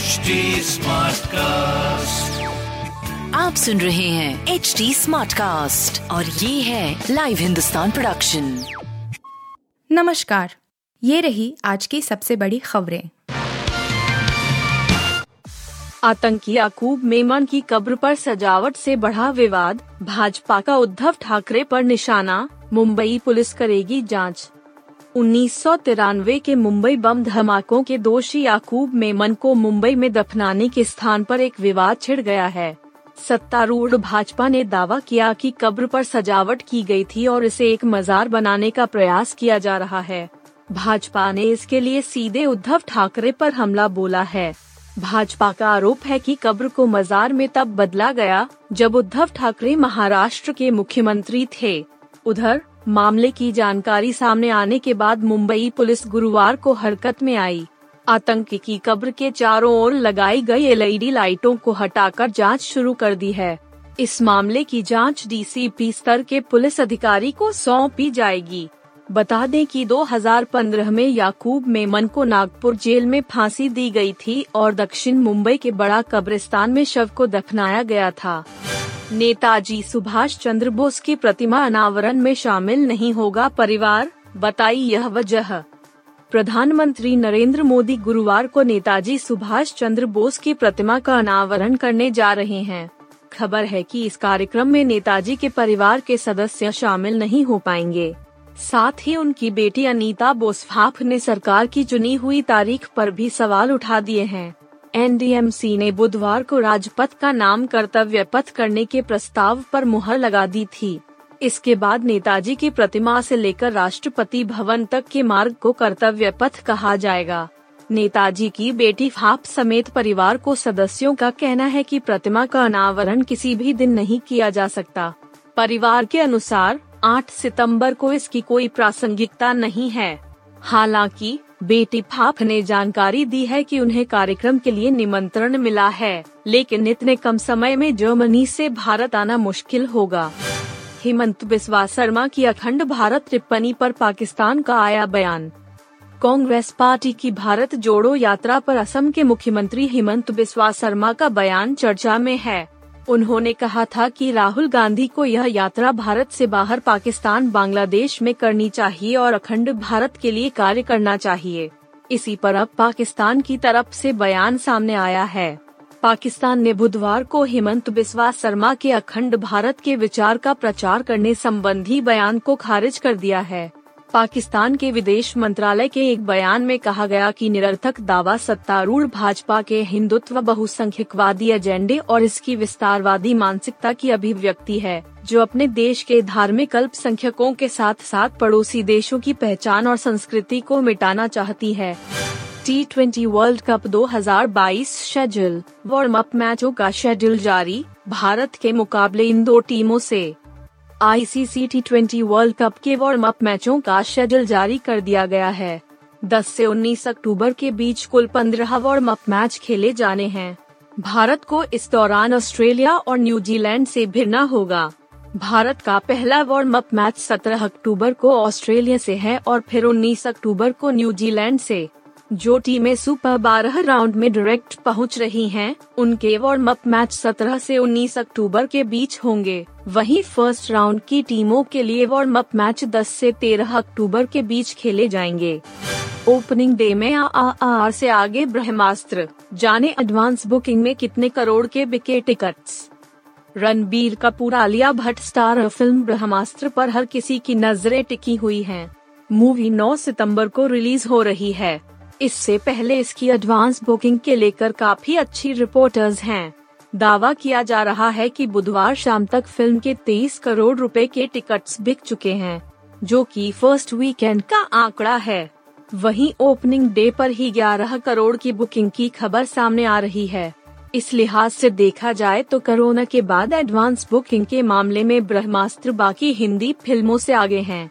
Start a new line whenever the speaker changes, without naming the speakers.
HD cast
आप सुन रहे हैं एच डी स्मार्ट कास्ट और ये है लाइव हिंदुस्तान प्रोडक्शन
नमस्कार। ये रही आज की सबसे बड़ी खबरें।
आतंकी याकूब मेमन की कब्र पर सजावट से बढ़ा विवाद भाजपा का उद्धव ठाकरे पर निशाना मुंबई पुलिस करेगी जाँच। उन्नीस सौ तिरानवे के मुंबई बम धमाकों के दोषी याकूब मेमन को मुंबई में दफनाने के स्थान पर एक विवाद छिड़ गया है। सत्तारूढ़ भाजपा ने दावा किया कि कब्र पर सजावट की गई थी और इसे एक मजार बनाने का प्रयास किया जा रहा है। भाजपा ने इसके लिए सीधे उद्धव ठाकरे पर हमला बोला है। भाजपा का आरोप है कि कब्र को मजार में तब बदला गया, जब उद्धव ठाकरे महाराष्ट्र के मुख्यमंत्री थे। उधर मामले की जानकारी सामने आने के बाद मुंबई पुलिस गुरुवार को हरकत में आई। आतंकी की कब्र के चारों ओर लगाई गई एलईडी लाइटों को हटाकर जाँच शुरू कर दी है। इस मामले की जाँच डीसीपी स्तर के पुलिस अधिकारी को सौंपी जाएगी। बता दें कि 2015 में याकूब मेमन को नागपुर जेल में फांसी दी गई थी और दक्षिण मुंबई के बड़ा कब्रिस्तान में शव को दफनाया गया था। नेताजी सुभाष चंद्र बोस की प्रतिमा अनावरण में शामिल नहीं होगा। परिवार, बताई यह वजह। प्रधानमंत्री नरेंद्र मोदी गुरुवार को नेताजी सुभाष चंद्र बोस की प्रतिमा का अनावरण करने जा रहे हैं। खबर है कि इस कार्यक्रम में नेताजी के परिवार के सदस्य शामिल नहीं हो पाएँगे। साथ ही उनकी बेटी अनीता बोसफाफ ने सरकार की चुनी हुई तारीख पर भी सवाल उठा दिए हैं। एनडीएमसी ने बुधवार को राजपथ का नाम कर्तव्य पथ करने के प्रस्ताव पर मुहर लगा दी थी। इसके बाद नेताजी की प्रतिमा से लेकर राष्ट्रपति भवन तक के मार्ग को कर्तव्य पथ कहा जाएगा। नेताजी की बेटी फाप समेत परिवार को सदस्यों का कहना है कि प्रतिमा का अनावरण किसी भी दिन नहीं किया जा सकता। परिवार के अनुसार 8 सितंबर को इसकी कोई प्रासंगिकता नहीं है। हालाँकि बेटी फाप ने जानकारी दी है कि उन्हें कार्यक्रम के लिए निमंत्रण मिला है, लेकिन इतने कम समय में जर्मनी से भारत आना मुश्किल होगा। हेमंत बिस्वा शर्मा की अखंड भारत टिप्पणी पर पाकिस्तान का आया बयान। कांग्रेस पार्टी की भारत जोड़ो यात्रा पर असम के मुख्यमंत्री हेमंत बिस्वा शर्मा का बयान चर्चा में है। उन्होंने कहा था कि राहुल गांधी को यह यात्रा भारत से बाहर पाकिस्तान, बांग्लादेश में करनी चाहिए और अखंड भारत के लिए कार्य करना चाहिए। इसी पर अब पाकिस्तान की तरफ़ से बयान सामने आया है। पाकिस्तान ने बुधवार को हेमंत बिस्वा शर्मा के अखंड भारत के विचार का प्रचार करने संबंधी बयान को खारिज कर दिया है। पाकिस्तान के विदेश मंत्रालय के एक बयान में कहा गया कि निरर्थक दावा सत्तारूढ़ भाजपा के हिंदुत्व बहुसंख्यकवादी एजेंडे और इसकी विस्तारवादी मानसिकता की अभिव्यक्ति है, जो अपने देश के धार्मिक अल्पसंख्यकों के साथ साथ पड़ोसी देशों की पहचान और संस्कृति को मिटाना चाहती है। T twenty world cup 2022 schedule warm up मैचों का शेड्यूल जारी, भारत के मुकाबले इन दो टीमों से ICC T twenty world cup के वार्म अप मैचों का शेड्यूल जारी कर दिया गया है। 10 से 19 अक्टूबर के बीच कुल 15 वार्म अप मैच खेले जाने हैं। भारत को इस दौरान ऑस्ट्रेलिया और न्यूजीलैंड से भिड़ना होगा। भारत का पहला वार्म अप मैच 17 अक्टूबर को ऑस्ट्रेलिया से है और फिर 19 अक्टूबर को न्यूजीलैंड से। जो टीमें सुपर बारह राउंड में डायरेक्ट पहुँच रही हैं, उनके वार्म अप मैच 17 से 19 अक्टूबर के बीच होंगे। वहीं फ़र्स्ट राउंड की टीमों के लिए वार्म अप मैच 10 से 13 अक्टूबर के बीच खेले जाएँगे। ओपनिंग डे में आ, आ, आ से आगे ब्रह्मास्त्र जाने एडवांस बुकिंग में कितने करोड़ के बिके tickets Ranbir Kapoor Alia Bhatt star film Brahmastra पर हर किसी की नज़रें टिकी हुई हैं। मूवी 9 सितंबर को रिलीज़ हो रही है। इससे पहले इसकी एडवांस बुकिंग के लेकर काफ़ी अच्छी रिपोर्टर्स हैं। दावा किया जा रहा है कि बुधवार शाम तक फ़िल्म के 23 करोड़ रुपए के टिकट्स बिक चुके हैं, जो कि फ़र्स्ट वीकेंड का आंकड़ा है। वहीं ओपनिंग डे पर ही 11 करोड़ की बुकिंग की खबर सामने आ रही है। इस लिहाज से देखा जाए तो कोरोना के बाद एडवांस बुकिंग के मामले में ब्रह्मास्त्र बाकी हिंदी फ़िल्मों से आगे हैं।